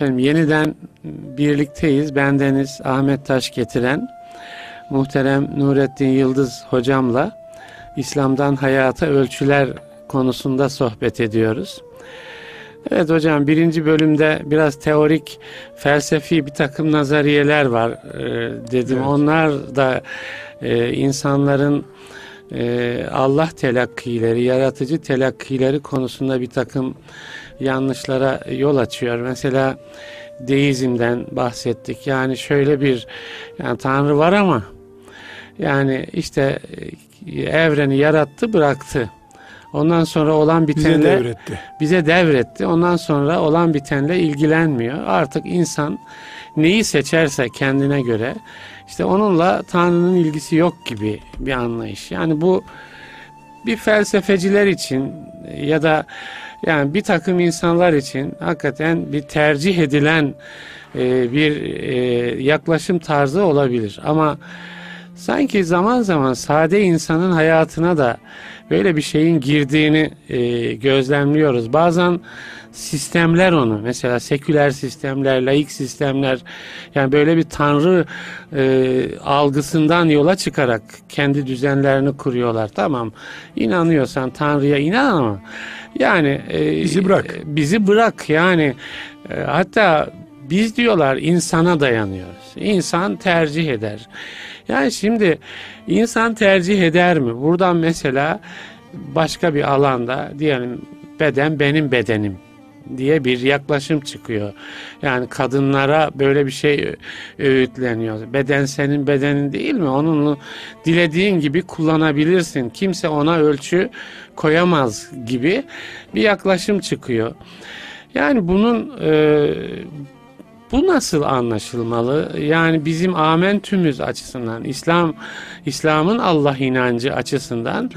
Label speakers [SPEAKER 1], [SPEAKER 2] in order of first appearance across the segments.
[SPEAKER 1] Efendim yeniden birlikteyiz. Bendeniz Ahmet Taş getiren muhterem Nurettin Yıldız hocamla İslam'dan Hayata Ölçüler konusunda sohbet ediyoruz. Evet hocam birinci bölümde biraz teorik felsefi bir takım nazariyeler var e, dedim. Evet. Onlar da e, insanların e, Allah telakkileri, yaratıcı telakkileri konusunda bir takım yanlışlara yol açıyor. Mesela deizmden bahsettik. Yani şöyle bir yani Tanrı var ama yani işte e, evreni yarattı bıraktı. Ondan sonra olan bitenle bize devretti. Bize devretti. Ondan sonra olan bitenle ilgilenmiyor. Artık insan neyi seçerse kendine göre işte onunla Tanrı'nın ilgisi yok gibi bir anlayış. Yani bu bir felsefeciler için ya da yani bir takım insanlar için hakikaten bir tercih edilen e, bir e, yaklaşım tarzı olabilir. Ama sanki zaman zaman sade insanın hayatına da böyle bir şeyin girdiğini e, gözlemliyoruz. Bazen sistemler onu mesela seküler sistemler, laik sistemler yani böyle bir tanrı e, algısından yola çıkarak kendi düzenlerini kuruyorlar. Tamam inanıyorsan tanrıya inan ama yani
[SPEAKER 2] e, bizi bırak.
[SPEAKER 1] E, bizi bırak yani e, hatta biz diyorlar insana dayanıyoruz. İnsan tercih eder. Yani şimdi insan tercih eder mi? Buradan mesela başka bir alanda diyelim beden benim bedenim diye bir yaklaşım çıkıyor. Yani kadınlara böyle bir şey öğütleniyor. Beden senin bedenin değil mi? Onunla dilediğin gibi kullanabilirsin. Kimse ona ölçü koyamaz gibi bir yaklaşım çıkıyor. Yani bunun e, bu nasıl anlaşılmalı? Yani bizim amentümüz açısından, İslam İslam'ın Allah inancı açısından,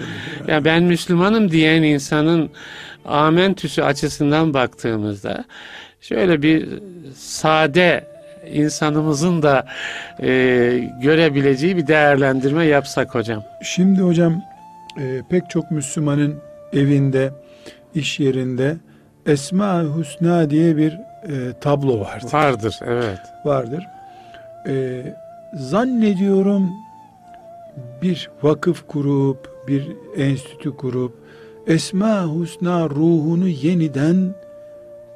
[SPEAKER 1] ya yani ben Müslümanım diyen insanın amentüsü açısından baktığımızda şöyle bir sade insanımızın da e, görebileceği bir değerlendirme yapsak hocam.
[SPEAKER 2] Şimdi hocam e, pek çok Müslümanın evinde, iş yerinde Esma Hüsna diye bir e, tablo vardır.
[SPEAKER 1] Vardır, evet.
[SPEAKER 2] Vardır. E, zannediyorum bir vakıf kurup, bir enstitü kurup, Esma Hüsna ruhunu yeniden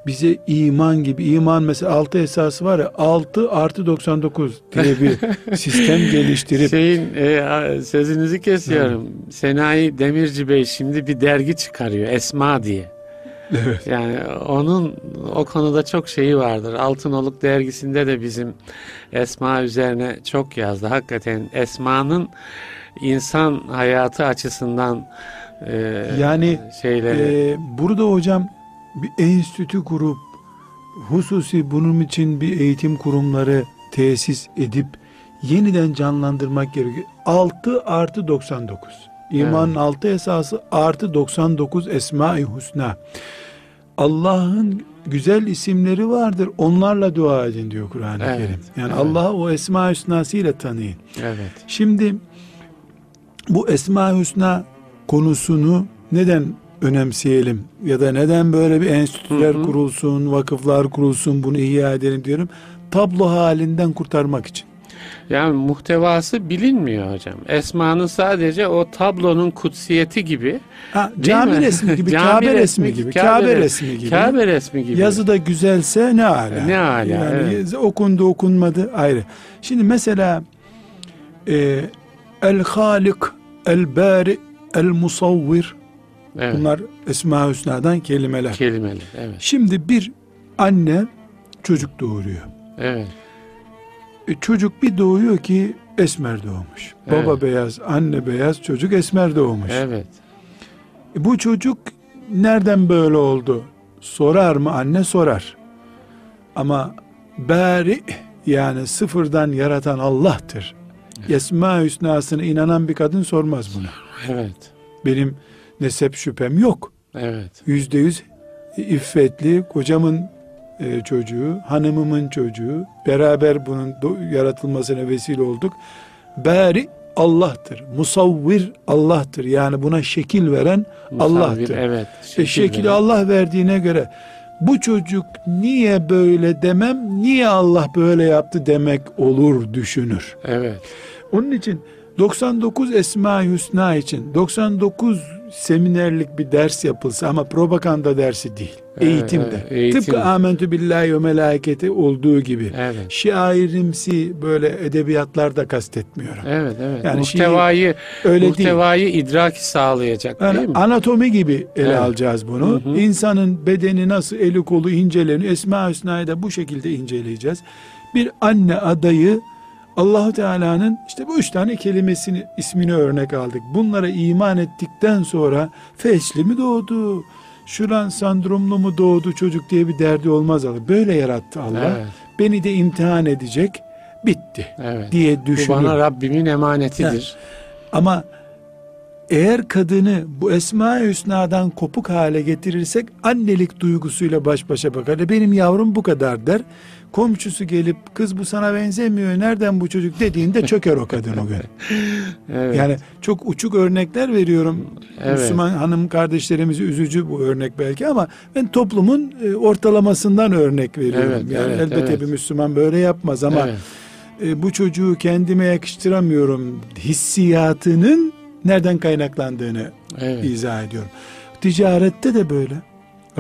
[SPEAKER 2] bize iman gibi iman mesela altı esası var ya altı artı 99 diye bir sistem geliştirip
[SPEAKER 1] şeyin e, sözünüzü kesiyorum. Evet. Senayi Demirci Bey şimdi bir dergi çıkarıyor Esma diye. Evet. Yani onun o konuda çok şeyi vardır. Altınoluk dergisinde de bizim Esma üzerine çok yazdı. Hakikaten Esma'nın insan hayatı açısından
[SPEAKER 2] e, yani şeyleri. E, burada hocam bir enstitü kurup hususi bunun için bir eğitim kurumları tesis edip yeniden canlandırmak gerekiyor. 6 artı 99. İmanın evet. altı esası artı 99 Esma-i Husna. Allah'ın güzel isimleri vardır. Onlarla dua edin diyor Kur'an-ı evet, Kerim. Yani evet. Allah'ı o Esma-i Hüsna'sı ile tanıyın. Evet. Şimdi bu Esma-i Hüsna konusunu neden önemseyelim ya da neden böyle bir enstitüler hı hı. kurulsun, vakıflar kurulsun bunu ihya edelim diyorum. Tablo halinden kurtarmak için.
[SPEAKER 1] Yani muhtevası bilinmiyor hocam. Esma'nın sadece o tablonun kutsiyeti gibi.
[SPEAKER 2] Ha, cami resmi gibi, cami Kabe resmi gibi, Kabe, Kabe resmi gibi.
[SPEAKER 1] Kabe resmi gibi.
[SPEAKER 2] Yazı da güzelse ne ala.
[SPEAKER 1] Ne ala. Yani
[SPEAKER 2] evet. okundu okunmadı ayrı. Şimdi mesela e, El Halik, El Bari, El Musavvir evet. bunlar Esma Hüsna'dan kelimeler.
[SPEAKER 1] Kelimeler evet.
[SPEAKER 2] Şimdi bir anne çocuk doğuruyor.
[SPEAKER 1] Evet.
[SPEAKER 2] E, çocuk bir doğuyor ki esmer doğmuş. Evet. Baba beyaz, anne beyaz, çocuk esmer doğmuş.
[SPEAKER 1] Evet.
[SPEAKER 2] E, bu çocuk nereden böyle oldu? Sorar mı? Anne sorar. Ama bari yani sıfırdan yaratan Allah'tır. Evet. Esma Hüsna'sına inanan bir kadın sormaz bunu.
[SPEAKER 1] Evet.
[SPEAKER 2] Benim nesep şüphem yok.
[SPEAKER 1] Evet.
[SPEAKER 2] Yüzde yüz iffetli kocamın e, çocuğu, hanımımın çocuğu, beraber bunun yaratılmasına vesile olduk. Bari Allah'tır. Musavvir Allah'tır. Yani buna şekil veren Musavvir, Allah'tır.
[SPEAKER 1] Evet.
[SPEAKER 2] Şekil, e, şekili Allah verdiğine göre bu çocuk niye böyle demem, niye Allah böyle yaptı demek olur düşünür.
[SPEAKER 1] Evet.
[SPEAKER 2] Onun için 99 Esma-i Hüsna için 99 seminerlik bir ders yapılsa ama propaganda dersi değil. Eğitimde.
[SPEAKER 1] evet, eğitim.
[SPEAKER 2] Tıpkı amentü billahi ve melaketi olduğu gibi.
[SPEAKER 1] Evet.
[SPEAKER 2] Şairimsi böyle edebiyatlarda kastetmiyorum.
[SPEAKER 1] Evet, evet.
[SPEAKER 2] Yani
[SPEAKER 1] muhtevayı
[SPEAKER 2] Öyle değil.
[SPEAKER 1] muhtevayı idraki sağlayacak
[SPEAKER 2] Yani
[SPEAKER 1] değil mi?
[SPEAKER 2] anatomi gibi ele
[SPEAKER 1] Evet.
[SPEAKER 2] alacağız bunu.
[SPEAKER 1] Hı hı.
[SPEAKER 2] İnsanın bedeni nasıl eli kolu inceleniyor. Esma-i Hüsna'yı da bu şekilde inceleyeceğiz. Bir anne adayı Allahu Teala'nın işte bu üç tane kelimesini ismini örnek aldık. Bunlara iman ettikten sonra feşli mi doğdu? Şuran sandromlu mu doğdu çocuk diye bir derdi olmaz Allah. Böyle yarattı Allah.
[SPEAKER 1] Evet.
[SPEAKER 2] Beni de imtihan edecek. Bitti
[SPEAKER 1] Evet.
[SPEAKER 2] diye
[SPEAKER 1] Bu
[SPEAKER 2] düşünür.
[SPEAKER 1] bana Rabbimin emanetidir.
[SPEAKER 2] Ama eğer kadını bu Esma-i Hüsna'dan kopuk hale getirirsek annelik duygusuyla baş başa bakar. Benim yavrum bu kadar der. Komşusu gelip kız bu sana benzemiyor nereden bu çocuk dediğinde çöker o kadın o gün.
[SPEAKER 1] Evet.
[SPEAKER 2] Yani çok uçuk örnekler veriyorum.
[SPEAKER 1] Evet.
[SPEAKER 2] Müslüman hanım kardeşlerimizi üzücü bu örnek belki ama ben toplumun e, ortalamasından örnek veriyorum.
[SPEAKER 1] Evet,
[SPEAKER 2] yani
[SPEAKER 1] evet,
[SPEAKER 2] elbette
[SPEAKER 1] evet.
[SPEAKER 2] bir Müslüman böyle yapmaz ama
[SPEAKER 1] Evet.
[SPEAKER 2] e, bu çocuğu kendime yakıştıramıyorum hissiyatının nereden kaynaklandığını
[SPEAKER 1] Evet.
[SPEAKER 2] izah ediyorum. Ticarette de böyle.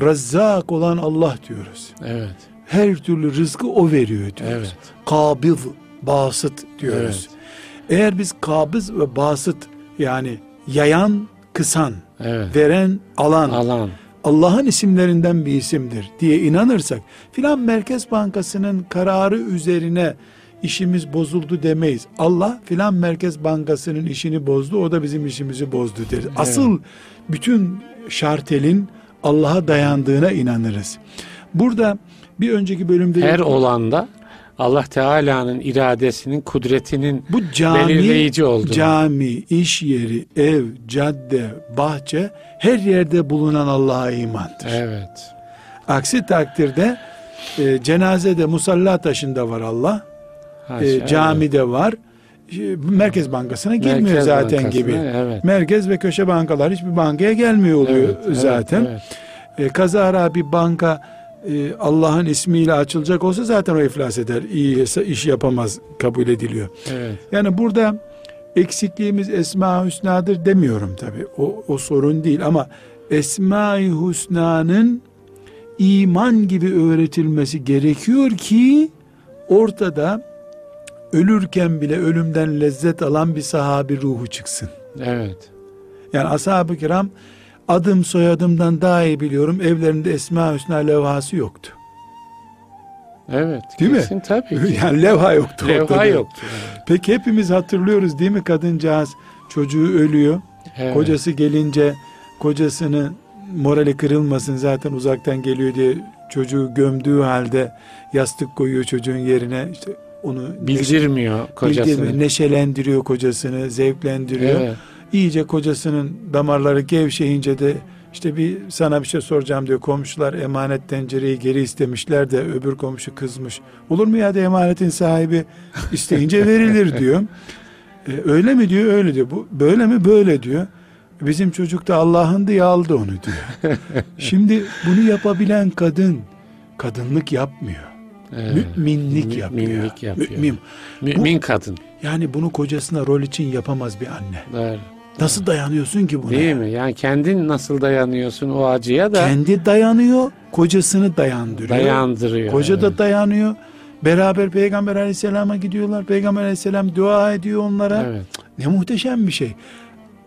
[SPEAKER 2] Razzak olan Allah diyoruz.
[SPEAKER 1] Evet.
[SPEAKER 2] Her türlü rızkı o veriyor diyoruz.
[SPEAKER 1] Evet.
[SPEAKER 2] Kabız, basıt diyoruz. Eğer biz kabız ve basıt yani yayan, kısan,
[SPEAKER 1] Evet.
[SPEAKER 2] veren, alan,
[SPEAKER 1] Alan.
[SPEAKER 2] Allah'ın isimlerinden bir isimdir diye inanırsak filan Merkez Bankası'nın kararı üzerine işimiz bozuldu demeyiz. Allah filan Merkez Bankası'nın işini bozdu o da bizim işimizi bozdu deriz. Asıl bütün şartelin Allah'a dayandığına inanırız. Burada bir önceki bölümde
[SPEAKER 1] Her olanda Allah Teala'nın iradesinin, kudretinin
[SPEAKER 2] bu cami,
[SPEAKER 1] belirleyici olduğunu.
[SPEAKER 2] cami, iş yeri, ev, cadde, bahçe her yerde bulunan Allah'a imandır.
[SPEAKER 1] Evet.
[SPEAKER 2] Aksi takdirde e, cenazede musalla taşında var Allah.
[SPEAKER 1] Haşa,
[SPEAKER 2] E, camide var. E, Merkez Bankası'na girmiyor
[SPEAKER 1] Merkez
[SPEAKER 2] zaten
[SPEAKER 1] Bankası'na,
[SPEAKER 2] gibi.
[SPEAKER 1] Evet.
[SPEAKER 2] Merkez ve köşe bankalar hiçbir bankaya gelmiyor oluyor
[SPEAKER 1] Evet, evet,
[SPEAKER 2] zaten.
[SPEAKER 1] evet.
[SPEAKER 2] E, kazara bir banka e, Allah'ın ismiyle açılacak olsa zaten o iflas eder. İyi iş yapamaz kabul ediliyor.
[SPEAKER 1] Evet.
[SPEAKER 2] Yani burada eksikliğimiz Esma-i Hüsna'dır demiyorum tabi. O, o sorun değil ama Esma-i Hüsna'nın iman gibi öğretilmesi gerekiyor ki ortada ölürken bile ölümden lezzet alan bir sahabi ruhu çıksın.
[SPEAKER 1] Evet.
[SPEAKER 2] Yani ashab-ı kiram adım soyadımdan daha iyi biliyorum evlerinde Esma-i Hüsna levhası yoktu.
[SPEAKER 1] Evet.
[SPEAKER 2] Değil mi?
[SPEAKER 1] kesin Tabii ki.
[SPEAKER 2] Yani levha yoktu.
[SPEAKER 1] Levha
[SPEAKER 2] ortada.
[SPEAKER 1] yoktu.
[SPEAKER 2] Peki hepimiz hatırlıyoruz değil mi kadıncağız çocuğu ölüyor.
[SPEAKER 1] Evet.
[SPEAKER 2] Kocası gelince kocasının morali kırılmasın zaten uzaktan geliyor diye çocuğu gömdüğü halde yastık koyuyor çocuğun yerine işte onu
[SPEAKER 1] bildirmiyor kocasını.
[SPEAKER 2] bildirmiyor, neşelendiriyor kocasını, zevklendiriyor.
[SPEAKER 1] Evet.
[SPEAKER 2] İyice kocasının damarları gevşeyince de işte bir sana bir şey soracağım diyor. Komşular emanet tencereyi geri istemişler de öbür komşu kızmış. Olur mu ya da emanetin sahibi isteyince verilir diyor. E, öyle mi diyor? Öyle diyor. Bu böyle mi? Böyle diyor. Bizim çocuk da Allah'ın diye aldı onu diyor. Şimdi bunu yapabilen kadın kadınlık yapmıyor.
[SPEAKER 1] Evet.
[SPEAKER 2] Müminlik
[SPEAKER 1] Mü-
[SPEAKER 2] yapıyor.
[SPEAKER 1] müminlik yapıyor.
[SPEAKER 2] Mümin.
[SPEAKER 1] Mümin kadın.
[SPEAKER 2] Yani bunu kocasına rol için yapamaz bir anne.
[SPEAKER 1] Doğru.
[SPEAKER 2] Nasıl dayanıyorsun ki buna?
[SPEAKER 1] Değil mi? Yani kendin nasıl dayanıyorsun o acıya da
[SPEAKER 2] Kendi dayanıyor, kocasını dayandırıyor.
[SPEAKER 1] dayandırıyor.
[SPEAKER 2] Koca da
[SPEAKER 1] evet.
[SPEAKER 2] dayanıyor. Beraber Peygamber Aleyhisselam'a gidiyorlar. Peygamber Aleyhisselam dua ediyor onlara.
[SPEAKER 1] Evet.
[SPEAKER 2] Ne muhteşem bir şey.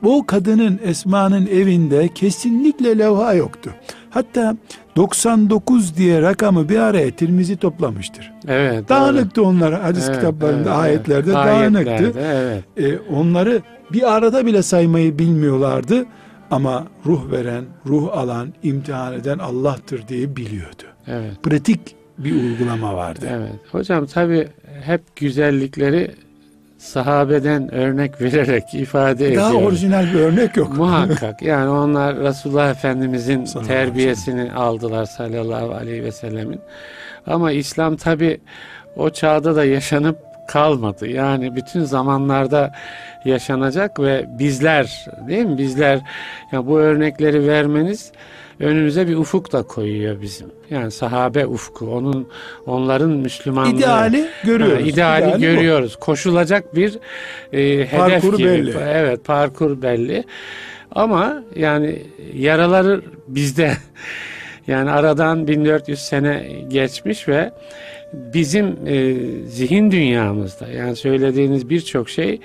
[SPEAKER 2] Bu kadının Esma'nın evinde kesinlikle levha yoktu. Hatta 99 diye rakamı bir araya Tirmizi toplamıştır.
[SPEAKER 1] Evet.
[SPEAKER 2] Dağınıktı onlar hadis
[SPEAKER 1] Evet,
[SPEAKER 2] kitaplarında,
[SPEAKER 1] evet,
[SPEAKER 2] ayetlerde
[SPEAKER 1] evet.
[SPEAKER 2] dağınıktı.
[SPEAKER 1] Ayetlerde, Evet.
[SPEAKER 2] E, onları bir arada bile saymayı bilmiyorlardı. Ama ruh veren, ruh alan, imtihan eden Allah'tır diye biliyordu.
[SPEAKER 1] Evet.
[SPEAKER 2] Pratik bir uygulama vardı.
[SPEAKER 1] Evet. Hocam tabi hep güzellikleri sahabeden örnek vererek ifade
[SPEAKER 2] Daha
[SPEAKER 1] ediyor.
[SPEAKER 2] orijinal bir örnek yok.
[SPEAKER 1] Muhakkak. Yani onlar Resulullah Efendimizin
[SPEAKER 2] Sallallahu
[SPEAKER 1] terbiyesini aldılar sallallahu aleyhi ve sellemin. Ama İslam tabi o çağda da yaşanıp kalmadı. Yani bütün zamanlarda yaşanacak ve bizler değil mi? Bizler ya bu örnekleri vermeniz önümüze bir ufuk da koyuyor bizim. Yani sahabe ufku, onun onların Müslümanlığı.
[SPEAKER 2] İdeali görüyoruz.
[SPEAKER 1] Ha, ideali,
[SPEAKER 2] İdeali
[SPEAKER 1] görüyoruz. Bu. Koşulacak bir e, hedef
[SPEAKER 2] parkur
[SPEAKER 1] gibi.
[SPEAKER 2] belli.
[SPEAKER 1] Evet, parkur belli. Ama yani yaraları bizde. Yani aradan 1400 sene geçmiş ve bizim e, zihin dünyamızda yani söylediğiniz birçok şey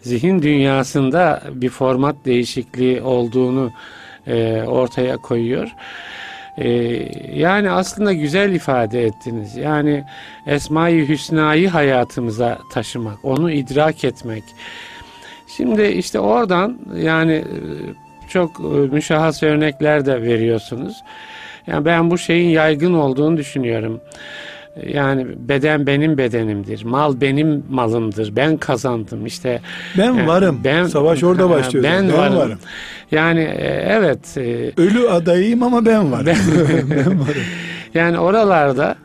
[SPEAKER 1] zihin dünyasında bir format değişikliği olduğunu e, ortaya koyuyor. E, yani aslında güzel ifade ettiniz. Yani Esma-i Hüsna'yı hayatımıza taşımak, onu idrak etmek. Şimdi işte oradan yani e, çok e, müşahhas örnekler de veriyorsunuz. Yani ben bu şeyin yaygın olduğunu düşünüyorum. Yani beden benim bedenimdir. Mal benim malımdır. Ben kazandım. İşte
[SPEAKER 2] ben
[SPEAKER 1] yani
[SPEAKER 2] varım. Ben savaş orada başlıyor.
[SPEAKER 1] Ben, ben varım. varım. Yani e, evet.
[SPEAKER 2] E, Ölü adayım ama ben varım. Ben,
[SPEAKER 1] ben varım. Yani oralarda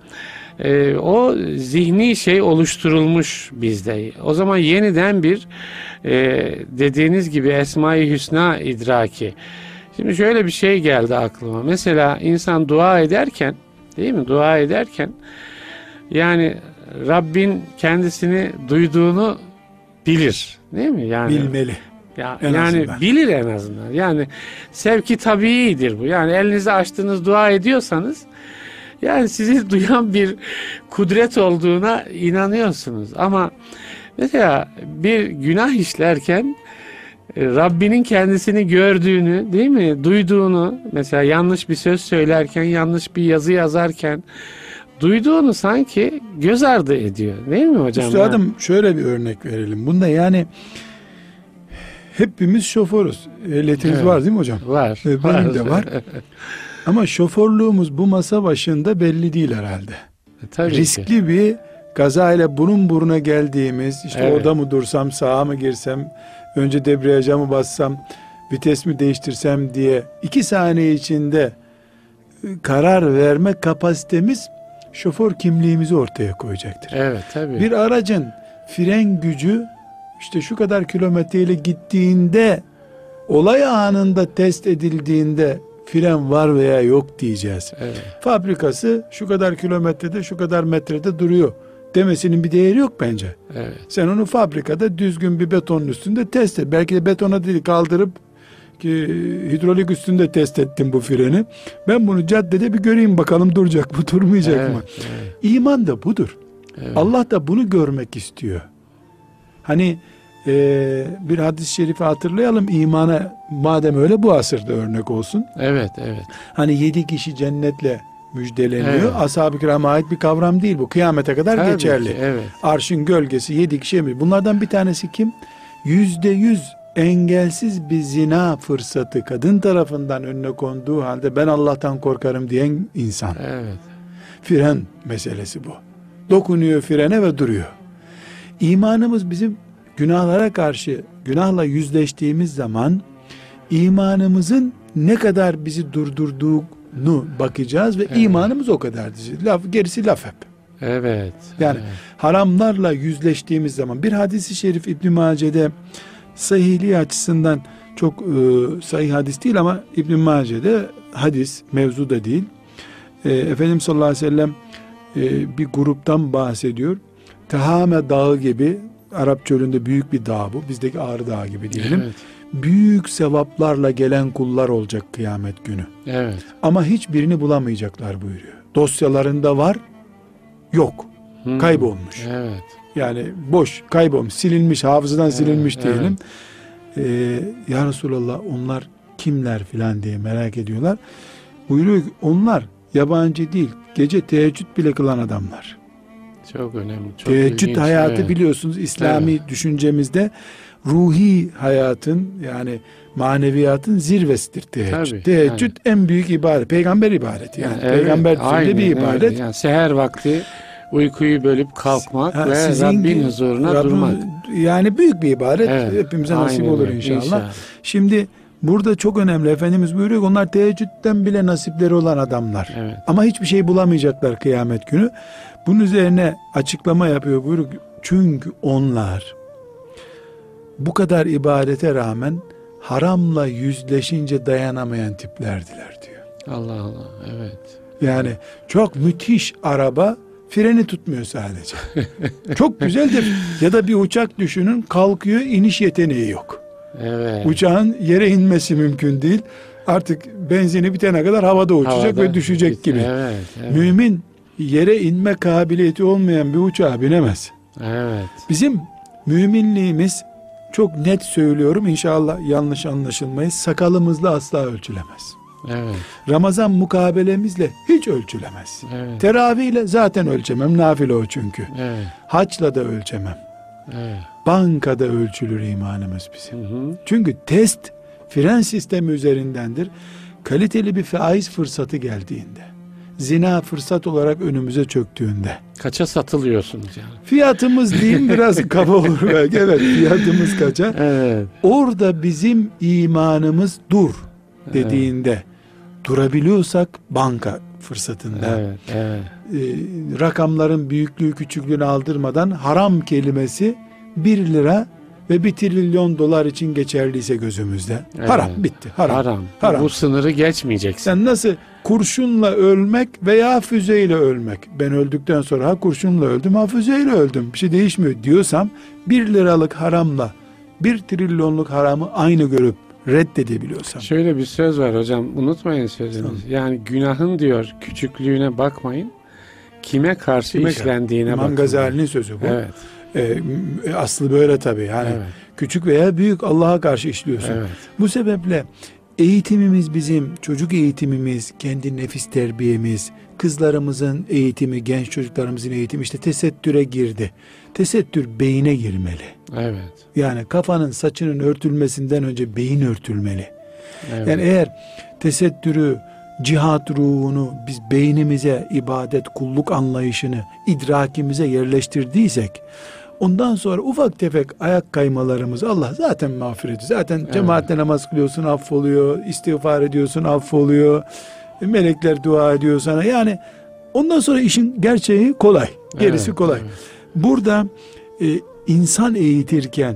[SPEAKER 1] e, o zihni şey oluşturulmuş bizde. O zaman yeniden bir e, dediğiniz gibi Esma-i Hüsna idraki. Şimdi şöyle bir şey geldi aklıma. Mesela insan dua ederken değil mi? Dua ederken yani Rabbin kendisini duyduğunu bilir. Değil mi? Yani
[SPEAKER 2] bilmeli.
[SPEAKER 1] Ya, en yani azından. bilir en azından. Yani sevki tabiidir bu. Yani elinizi açtığınız dua ediyorsanız yani sizi duyan bir kudret olduğuna inanıyorsunuz. Ama mesela bir günah işlerken e, Rabbinin kendisini gördüğünü değil mi duyduğunu mesela yanlış bir söz söylerken yanlış bir yazı yazarken duyduğunu sanki göz ardı ediyor değil mi hocam?
[SPEAKER 2] Üstadım şöyle bir örnek verelim. Bunda yani hepimiz şoförüz. Ehliyetiniz evet. var değil mi hocam?
[SPEAKER 1] Var.
[SPEAKER 2] Benim var. de var. Ama şoförlüğümüz bu masa başında belli değil herhalde. E, tabii Riskli ki. bir kaza ile burun buruna geldiğimiz işte evet. orada mı dursam sağa mı girsem önce debriyaja mı bassam vites mi değiştirsem diye iki saniye içinde e, karar verme kapasitemiz şoför kimliğimizi ortaya koyacaktır.
[SPEAKER 1] Evet tabii.
[SPEAKER 2] Bir aracın fren gücü işte şu kadar kilometreyle gittiğinde olay anında test edildiğinde fren var veya yok diyeceğiz. Evet. Fabrikası şu kadar kilometrede şu kadar metrede duruyor demesinin bir değeri yok bence.
[SPEAKER 1] Evet.
[SPEAKER 2] Sen onu fabrikada düzgün bir betonun üstünde test et. Belki de betona değil kaldırıp hidrolik üstünde test ettim bu freni. Ben bunu caddede bir göreyim bakalım duracak mı durmayacak evet, mı? Evet. İman da budur. Evet. Allah da bunu görmek istiyor. Hani e, bir hadis-i şerifi hatırlayalım imana madem öyle bu asırda örnek olsun.
[SPEAKER 1] Evet evet.
[SPEAKER 2] Hani yedi kişi cennetle müjdeleniyor. Evet. Ashab-ı kirama ait bir kavram değil bu. Kıyamete kadar Tabii geçerli. Ki,
[SPEAKER 1] evet.
[SPEAKER 2] Arşın gölgesi yedi kişi mi? Bunlardan bir tanesi kim? Yüzde yüz engelsiz bir zina fırsatı kadın tarafından önüne konduğu halde ben Allah'tan korkarım diyen insan.
[SPEAKER 1] Evet.
[SPEAKER 2] Fren meselesi bu. Dokunuyor frene ve duruyor. İmanımız bizim günahlara karşı günahla yüzleştiğimiz zaman imanımızın ne kadar bizi durdurduğunu bakacağız ve evet. imanımız o kadar diyeceğiz. Laf, gerisi laf hep.
[SPEAKER 1] Evet.
[SPEAKER 2] Yani
[SPEAKER 1] evet.
[SPEAKER 2] haramlarla yüzleştiğimiz zaman bir hadisi şerif İbn Mace'de sahihliği açısından çok e, sahih hadis değil ama İbn Mace'de hadis mevzu da değil. E, Efendimiz sallallahu aleyhi ve sellem e, bir gruptan bahsediyor. Tehame dağı gibi Arap çölünde büyük bir dağ bu. Bizdeki Ağrı Dağı gibi diyelim. Evet. Büyük sevaplarla gelen kullar olacak kıyamet günü.
[SPEAKER 1] Evet.
[SPEAKER 2] Ama hiçbirini bulamayacaklar buyuruyor. Dosyalarında var, yok. Hmm. Kaybolmuş.
[SPEAKER 1] Evet.
[SPEAKER 2] Yani boş, kaybolmuş, silinmiş, hafızadan evet, silinmiş diyelim. Evet. Ee, ya Resulallah onlar kimler filan diye merak ediyorlar. Buyuruyor ki onlar yabancı değil, gece teheccüd bile kılan adamlar.
[SPEAKER 1] Çok önemli. Çok
[SPEAKER 2] Teheccüd ilginç, hayatı evet. biliyorsunuz İslami evet. düşüncemizde ruhi hayatın yani maneviyatın zirvesidir teheccüd. Tabii, teheccüd yani. en büyük ibadet. Peygamber ibadeti yani. yani Peygamber evet, bir ibadet. Evet.
[SPEAKER 1] Yani seher vakti uykuyu bölüp kalkmak ha, ve sizin, Rabbin huzuruna Rabbin, durmak.
[SPEAKER 2] Yani büyük bir ibadet. Evet, Hepimize nasip olur inşallah. inşallah. Şimdi burada çok önemli. Efendimiz buyuruyor ki onlar teheccüden bile nasipleri olan adamlar.
[SPEAKER 1] Evet.
[SPEAKER 2] Ama hiçbir şey bulamayacaklar kıyamet günü. Bunun üzerine açıklama yapıyor buyuruyor. Çünkü onlar bu kadar ibadete rağmen haramla yüzleşince dayanamayan tiplerdiler diyor.
[SPEAKER 1] Allah Allah evet.
[SPEAKER 2] Yani çok müthiş araba freni tutmuyor sadece. çok güzel de ya da bir uçak düşünün kalkıyor iniş yeteneği yok.
[SPEAKER 1] Evet.
[SPEAKER 2] Uçağın yere inmesi mümkün değil. Artık benzini bitene kadar havada uçacak
[SPEAKER 1] Havada
[SPEAKER 2] ve düşecek
[SPEAKER 1] bit-
[SPEAKER 2] gibi.
[SPEAKER 1] Evet, evet.
[SPEAKER 2] Mümin yere inme kabiliyeti olmayan bir uçağa binemez.
[SPEAKER 1] evet.
[SPEAKER 2] Bizim müminliğimiz çok net söylüyorum inşallah yanlış anlaşılmayız. Sakalımızla asla ölçülemez.
[SPEAKER 1] Evet.
[SPEAKER 2] Ramazan mukabelemizle hiç ölçülemez.
[SPEAKER 1] Evet.
[SPEAKER 2] Teravihle zaten ölçemem. Nafile o çünkü.
[SPEAKER 1] Evet.
[SPEAKER 2] Haçla da ölçemem.
[SPEAKER 1] Evet.
[SPEAKER 2] Bankada ölçülür imanımız bizim.
[SPEAKER 1] Hı hı.
[SPEAKER 2] Çünkü test fren sistemi üzerindendir. Kaliteli bir faiz fırsatı geldiğinde, zina fırsat olarak önümüze çöktüğünde,
[SPEAKER 1] Kaça satılıyorsunuz yani?
[SPEAKER 2] fiyatımız diyeyim biraz kaba olur belki. Evet fiyatımız kaça?
[SPEAKER 1] Evet.
[SPEAKER 2] Orada bizim imanımız dur dediğinde durabiliyorsak banka fırsatında
[SPEAKER 1] Evet. Evet.
[SPEAKER 2] e, rakamların büyüklüğü küçüklüğünü aldırmadan haram kelimesi 1 lira ve 1 trilyon dolar için geçerliyse gözümüzde.
[SPEAKER 1] Evet.
[SPEAKER 2] Haram bitti. Haram.
[SPEAKER 1] Haram.
[SPEAKER 2] Haram.
[SPEAKER 1] Bu sınırı geçmeyeceksin.
[SPEAKER 2] Sen nasıl kurşunla ölmek veya füzeyle ölmek. Ben öldükten sonra ha kurşunla öldüm ha füzeyle öldüm. Bir şey değişmiyor diyorsam 1 liralık haramla 1 trilyonluk haramı aynı görüp reddedebiliyorsam.
[SPEAKER 1] Şöyle bir söz var hocam. Unutmayın sözünüzü. Yani günahın diyor küçüklüğüne bakmayın. Kime karşı
[SPEAKER 2] Kime-
[SPEAKER 1] işlendiğine
[SPEAKER 2] İmam
[SPEAKER 1] bakın.
[SPEAKER 2] Gazali'nin sözü bu.
[SPEAKER 1] Evet.
[SPEAKER 2] Ee, aslı böyle tabii. Yani
[SPEAKER 1] Evet.
[SPEAKER 2] küçük veya büyük Allah'a karşı işliyorsun.
[SPEAKER 1] Evet.
[SPEAKER 2] Bu sebeple eğitimimiz bizim, çocuk eğitimimiz, kendi nefis terbiyemiz, kızlarımızın eğitimi, genç çocuklarımızın eğitimi işte tesettüre girdi. Tesettür beyine girmeli.
[SPEAKER 1] Evet.
[SPEAKER 2] Yani kafanın saçının örtülmesinden önce beyin örtülmeli.
[SPEAKER 1] Evet.
[SPEAKER 2] Yani eğer tesettürü, cihat ruhunu biz beynimize ibadet, kulluk anlayışını idrakimize yerleştirdiysek ondan sonra ufak tefek ayak kaymalarımız Allah zaten mağfiret. Zaten
[SPEAKER 1] Evet.
[SPEAKER 2] cemaatle namaz kılıyorsun affoluyor, istiğfar ediyorsun affoluyor. Melekler dua ediyor sana. Yani ondan sonra işin gerçeği kolay. Gerisi
[SPEAKER 1] Evet,
[SPEAKER 2] kolay.
[SPEAKER 1] evet.
[SPEAKER 2] Burada e, insan eğitirken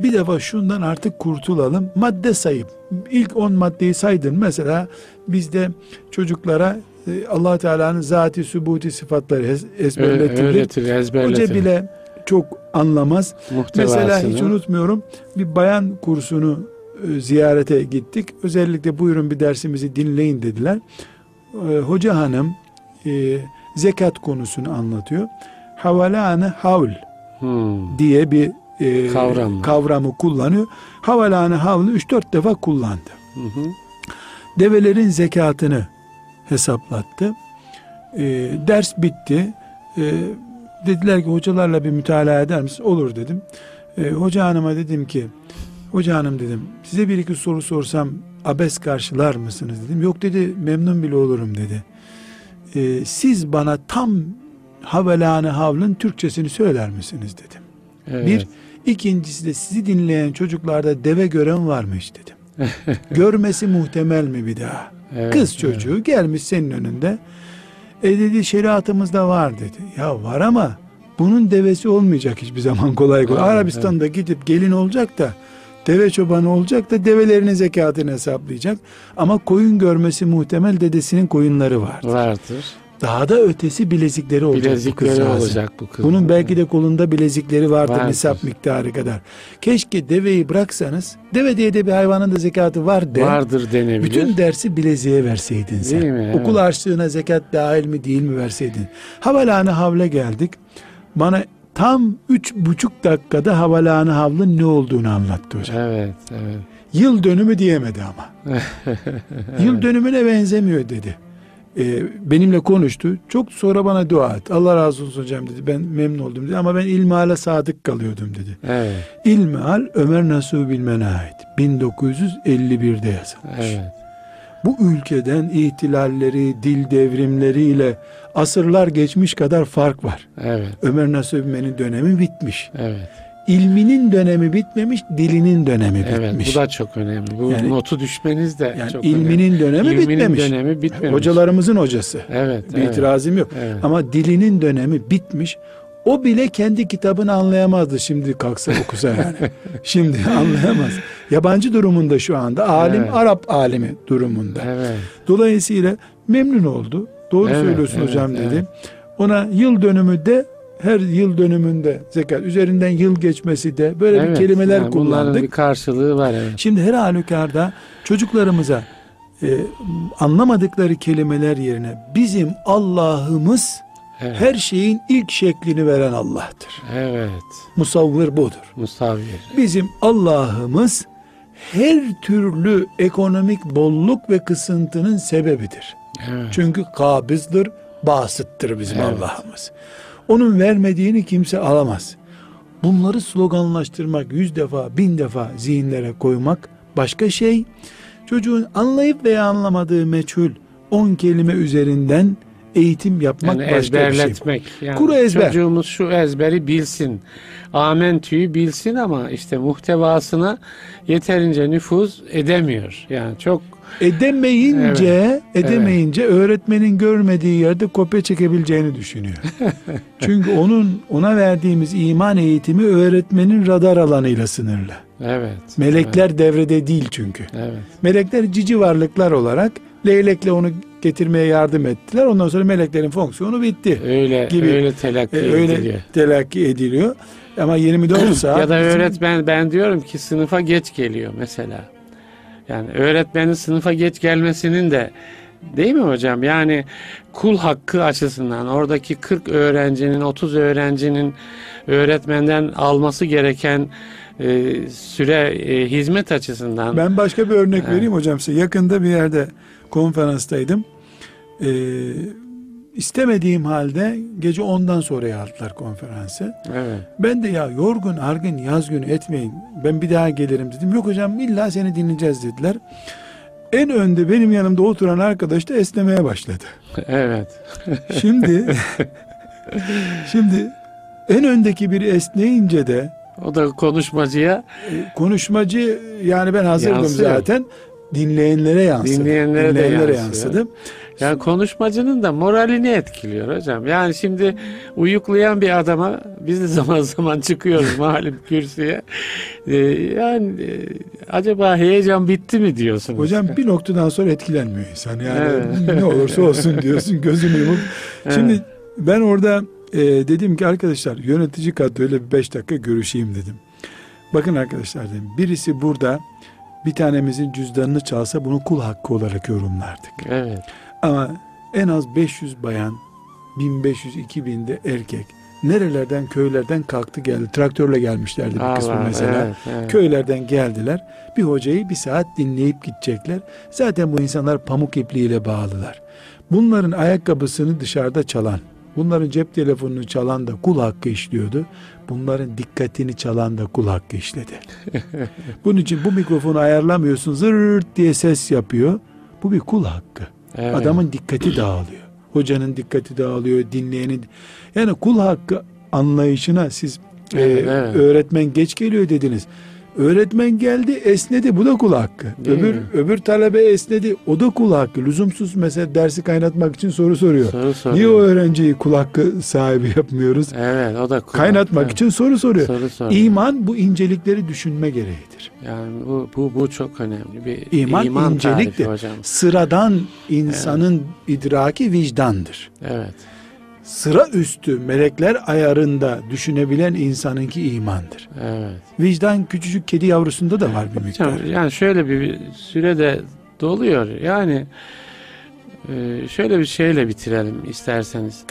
[SPEAKER 2] bir defa şundan artık kurtulalım. Madde sayıp ilk 10 maddeyi saydın. Mesela bizde çocuklara e, allah Teala'nın zati sübuti sıfatları ez-
[SPEAKER 1] Ö-
[SPEAKER 2] ezberletilir.
[SPEAKER 1] ezberletir.
[SPEAKER 2] Hoca bile çok anlamaz. Mesela hiç unutmuyorum bir bayan kursunu e, ziyarete gittik. Özellikle buyurun bir dersimizi dinleyin dediler. E, hoca hanım e, zekat konusunu anlatıyor. Havalanı havl
[SPEAKER 1] Hmm.
[SPEAKER 2] diye bir e,
[SPEAKER 1] Kavram.
[SPEAKER 2] kavramı kullanıyor. Havalanı havlu 3-4 defa kullandı.
[SPEAKER 1] Hı hı.
[SPEAKER 2] Develerin zekatını hesaplattı. E, ders bitti. E, dediler ki hocalarla bir mütalaa eder misin? Olur dedim. E, hoca hanıma dedim ki hoca hanım dedim size bir iki soru sorsam abes karşılar mısınız dedim. Yok dedi memnun bile olurum dedi. E, siz bana tam havelanı havlın Türkçesini söyler misiniz dedim.
[SPEAKER 1] Evet.
[SPEAKER 2] Bir, ikincisi de sizi dinleyen çocuklarda deve gören var mı hiç dedim. Görmesi muhtemel mi bir daha?
[SPEAKER 1] Evet,
[SPEAKER 2] Kız çocuğu gelmiş senin önünde. E dedi şeriatımızda var dedi. Ya var ama bunun devesi olmayacak hiçbir zaman kolay kolay.
[SPEAKER 1] Evet,
[SPEAKER 2] Arabistan'da gidip gelin olacak da deve çobanı olacak da develerinin zekatını hesaplayacak. Ama koyun görmesi muhtemel dedesinin koyunları var.
[SPEAKER 1] Evet. Vardır.
[SPEAKER 2] Daha da ötesi bilezikleri olacak bu
[SPEAKER 1] Bilezikleri
[SPEAKER 2] kızcağızın.
[SPEAKER 1] olacak bu kız.
[SPEAKER 2] Bunun belki de kolunda bilezikleri vardır,
[SPEAKER 1] Vardır.
[SPEAKER 2] nisap miktarı kadar. Keşke deveyi bıraksanız, deve diye de bir hayvanın da zekatı var de.
[SPEAKER 1] vardır denebilir.
[SPEAKER 2] Bütün dersi bileziğe verseydin sen.
[SPEAKER 1] Değil mi?
[SPEAKER 2] Okul
[SPEAKER 1] Evet.
[SPEAKER 2] harçlığına zekat dahil mi değil mi verseydin. Havalanı havle geldik. Bana tam üç buçuk dakikada havalanı havlın ne olduğunu anlattı hocam.
[SPEAKER 1] Evet, evet.
[SPEAKER 2] Yıl dönümü diyemedi ama. Yıl dönümüne benzemiyor dedi. Ee, benimle konuştu. Çok sonra bana dua et. Allah razı olsun hocam dedi. Ben memnun oldum dedi. Ama ben ilmihale sadık kalıyordum dedi.
[SPEAKER 1] Evet,
[SPEAKER 2] İlmihal Ömer Nasuh Bilmen'e ait. 1951'de yazılmış.
[SPEAKER 1] evet.
[SPEAKER 2] Bu ülkeden ihtilalleri, dil devrimleriyle asırlar geçmiş kadar fark var.
[SPEAKER 1] Evet,
[SPEAKER 2] Ömer Nasuh Bilmen'in dönemi bitmiş.
[SPEAKER 1] evet.
[SPEAKER 2] İlminin dönemi bitmemiş, dilinin dönemi
[SPEAKER 1] Evet,
[SPEAKER 2] bitmiş.
[SPEAKER 1] bu da çok önemli. Bu
[SPEAKER 2] Yani-
[SPEAKER 1] notu düşmeniz de
[SPEAKER 2] yani
[SPEAKER 1] çok
[SPEAKER 2] ilminin dönemi
[SPEAKER 1] önemli. İlminin
[SPEAKER 2] bitmemiş.
[SPEAKER 1] dönemi bitmemiş.
[SPEAKER 2] Hocalarımızın hocası.
[SPEAKER 1] Evet,
[SPEAKER 2] Bir
[SPEAKER 1] evet.
[SPEAKER 2] itirazım yok.
[SPEAKER 1] Evet.
[SPEAKER 2] Ama dilinin dönemi bitmiş. O bile kendi kitabını anlayamazdı şimdi kalksa okusa yani. şimdi anlayamaz. yabancı durumunda şu anda. Alim evet. Arap alimi durumunda. Evet. Dolayısıyla memnun oldu. Doğru evet, söylüyorsun evet, hocam dedi. Evet. Ona yıl dönümü de her yıl dönümünde zekat üzerinden yıl geçmesi de böyle evet, bir kelimeler yani kullandık.
[SPEAKER 1] Bir karşılığı var. Evet.
[SPEAKER 2] Şimdi her halükarda çocuklarımıza e, anlamadıkları kelimeler yerine bizim Allah'ımız evet. her şeyin ilk şeklini veren Allah'tır.
[SPEAKER 1] Evet.
[SPEAKER 2] Musavvir budur.
[SPEAKER 1] Musavvir.
[SPEAKER 2] Bizim Allah'ımız her türlü ekonomik bolluk ve kısıntının sebebidir. Evet. Çünkü kabızdır, basıttır bizim evet. Allah'ımız. Onun vermediğini kimse alamaz. Bunları sloganlaştırmak, yüz defa, bin defa zihinlere koymak başka şey. Çocuğun anlayıp veya anlamadığı meçhul on kelime üzerinden eğitim yapmak yani başka bir şey.
[SPEAKER 1] Yani Kuru ezber. Çocuğumuz şu ezberi bilsin. Amentü'yü bilsin ama işte muhtevasına yeterince nüfuz edemiyor. Yani çok
[SPEAKER 2] edemeyince evet, edemeyince evet. öğretmenin görmediği yerde kopya çekebileceğini düşünüyor. Çünkü onun ona verdiğimiz iman eğitimi öğretmenin radar alanıyla sınırlı.
[SPEAKER 1] Evet.
[SPEAKER 2] Melekler
[SPEAKER 1] evet.
[SPEAKER 2] devrede değil çünkü.
[SPEAKER 1] Evet.
[SPEAKER 2] Melekler cici varlıklar olarak leylekle onu getirmeye yardım ettiler. Ondan sonra meleklerin fonksiyonu bitti.
[SPEAKER 1] Öyle gibi. öyle telakki e, öyle ediliyor.
[SPEAKER 2] telakki ediliyor. Ama 24 saat
[SPEAKER 1] ya da öğretmen ben diyorum ki sınıfa geç geliyor mesela. Yani öğretmenin sınıfa geç gelmesinin de değil mi hocam? Yani kul hakkı açısından oradaki 40 öğrencinin 30 öğrencinin öğretmenden alması gereken e, süre e, hizmet açısından.
[SPEAKER 2] Ben başka bir örnek vereyim hocam size. Yakında bir yerde konferanstaydım. Ee, istemediğim halde gece ondan sonra aldılar konferansı.
[SPEAKER 1] Evet.
[SPEAKER 2] Ben de ya yorgun argın yaz günü etmeyin ben bir daha gelirim dedim. Yok hocam illa seni dinleyeceğiz dediler. En önde benim yanımda oturan arkadaş da esnemeye başladı.
[SPEAKER 1] Evet.
[SPEAKER 2] şimdi şimdi en öndeki biri esneyince de
[SPEAKER 1] o da konuşmacıya
[SPEAKER 2] e, konuşmacı yani ben hazırdım yansıyor. zaten dinleyenlere yansıdı.
[SPEAKER 1] Dinleyenlere, dinleyenlere de yansıdı. yansıdı. Yani konuşmacının da moralini etkiliyor hocam. Yani şimdi uyuklayan bir adama biz de zaman zaman çıkıyoruz malum kürsüye. Ee, yani e, acaba heyecan bitti mi diyorsunuz?
[SPEAKER 2] Hocam bir noktadan sonra etkilenmiyor insan. Yani evet. ne olursa olsun diyorsun gözünü yumup. Şimdi evet. ben orada e, dedim ki arkadaşlar yönetici kadroyla bir beş dakika görüşeyim dedim. Bakın arkadaşlar dedim birisi burada bir tanemizin cüzdanını çalsa bunu kul hakkı olarak yorumlardık.
[SPEAKER 1] Evet.
[SPEAKER 2] Ama en az 500 bayan, 1500-2000 de erkek nerelerden köylerden kalktı geldi. Traktörle gelmişlerdi bir kısmı mesela. Evet, evet. Köylerden geldiler. Bir hocayı bir saat dinleyip gidecekler. Zaten bu insanlar pamuk ipliğiyle bağlılar. Bunların ayakkabısını dışarıda çalan, bunların cep telefonunu çalan da kul hakkı işliyordu. Bunların dikkatini çalan da kul hakkı işledi. Bunun için bu mikrofonu ayarlamıyorsun zırt diye ses yapıyor. Bu bir kul hakkı. Evet. Adamın dikkati dağılıyor. Hocanın dikkati dağılıyor, dinleyenin. Yani kul hakkı anlayışına siz evet, e, evet. öğretmen geç geliyor dediniz. Öğretmen geldi esnedi bu da kul hakkı. Değil öbür mi? öbür talebe esnedi o da kul hakkı. Lüzumsuz mesela dersi kaynatmak için soru soruyor. Soru soruyor. Niye o öğrenciyi kul hakkı sahibi yapmıyoruz?
[SPEAKER 1] Evet o da kul
[SPEAKER 2] Kaynatmak hakkı. için soru soruyor. soru soruyor. İman bu incelikleri düşünme gereğidir.
[SPEAKER 1] Yani bu bu, bu çok önemli bir
[SPEAKER 2] iman, iman inceliktir. Hocam. Sıradan insanın evet. idraki vicdandır.
[SPEAKER 1] Evet
[SPEAKER 2] sıra üstü melekler ayarında düşünebilen insanınki imandır.
[SPEAKER 1] Evet.
[SPEAKER 2] Vicdan küçücük kedi yavrusunda da var bir miktar.
[SPEAKER 1] Yani şöyle bir sürede doluyor. Yani e, şöyle bir şeyle bitirelim isterseniz.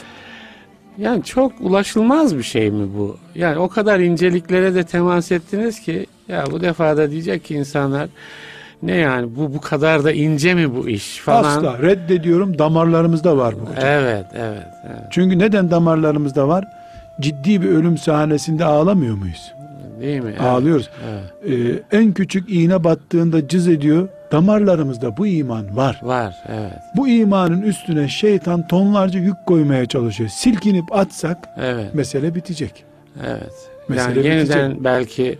[SPEAKER 1] Yani çok ulaşılmaz bir şey mi bu? Yani o kadar inceliklere de temas ettiniz ki ya bu defada diyecek ki insanlar ne yani bu bu kadar da ince mi bu iş falan.
[SPEAKER 2] Asla reddediyorum damarlarımızda var bu.
[SPEAKER 1] Evet, evet, evet.
[SPEAKER 2] Çünkü neden damarlarımızda var? Ciddi bir ölüm sahnesinde ağlamıyor muyuz?
[SPEAKER 1] Değil mi? Evet,
[SPEAKER 2] Ağlıyoruz. Evet. Ee, en küçük iğne battığında cız ediyor. Damarlarımızda bu iman var.
[SPEAKER 1] Var, evet.
[SPEAKER 2] Bu imanın üstüne şeytan tonlarca yük koymaya çalışıyor. Silkinip atsak evet. mesele bitecek.
[SPEAKER 1] Evet. Mesele yani yeniden bitecek. belki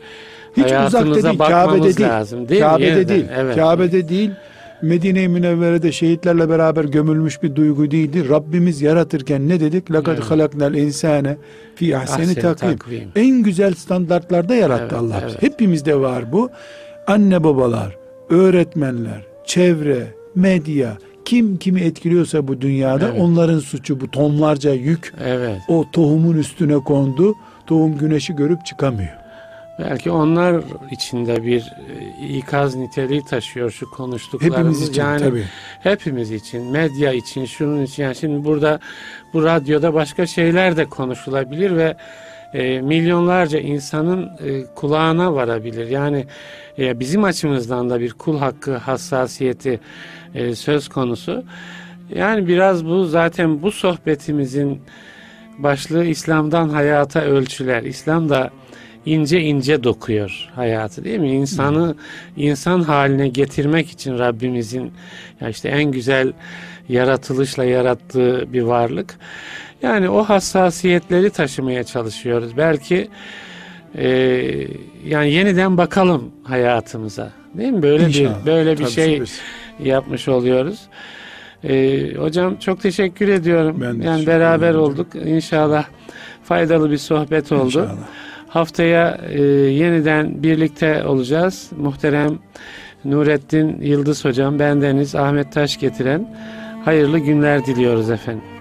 [SPEAKER 2] hiç uzakta değil, Kabe'de değil. Lazım, değil Kabe'de mi? değil. Evet. Kabe'de değil. Medine-i Münevvere'de şehitlerle beraber gömülmüş bir duygu değildi. Rabbimiz yaratırken ne dedik? Lekad evet. halaknal insane fi ahseni takvim. takvim. En güzel standartlarda yarattı evet, Allah. Evet. Hepimizde var bu. anne babalar, öğretmenler, çevre, medya, kim kimi etkiliyorsa bu dünyada
[SPEAKER 1] Evet.
[SPEAKER 2] onların suçu bu tonlarca yük
[SPEAKER 1] Evet.
[SPEAKER 2] o tohumun üstüne kondu. Tohum güneşi görüp çıkamıyor.
[SPEAKER 1] Belki onlar içinde bir e, ikaz niteliği taşıyor şu konuştuklarımız.
[SPEAKER 2] Hepimiz için
[SPEAKER 1] yani
[SPEAKER 2] tabii.
[SPEAKER 1] hepimiz için, medya için, şunun için. Yani şimdi burada bu radyoda başka şeyler de konuşulabilir ve e, milyonlarca insanın e, kulağına varabilir. Yani e, bizim açımızdan da bir kul hakkı hassasiyeti e, söz konusu. Yani biraz bu zaten bu sohbetimizin başlığı İslam'dan hayata ölçüler. İslam da ince ince dokuyor hayatı değil mi? İnsanı insan haline getirmek için Rabbimizin ya işte en güzel yaratılışla yarattığı bir varlık. Yani o hassasiyetleri taşımaya çalışıyoruz. Belki e, yani yeniden bakalım hayatımıza. Değil mi? Böyle
[SPEAKER 2] İnşallah.
[SPEAKER 1] bir böyle bir
[SPEAKER 2] Tabii,
[SPEAKER 1] şey
[SPEAKER 2] tabii.
[SPEAKER 1] yapmış oluyoruz. Ee, hocam çok teşekkür ediyorum.
[SPEAKER 2] Ben
[SPEAKER 1] yani beraber olduk. İnşallah faydalı bir sohbet oldu.
[SPEAKER 2] İnşallah.
[SPEAKER 1] Haftaya e, yeniden birlikte olacağız. Muhterem Nurettin Yıldız hocam, bendeniz Ahmet Taş getiren hayırlı günler diliyoruz efendim.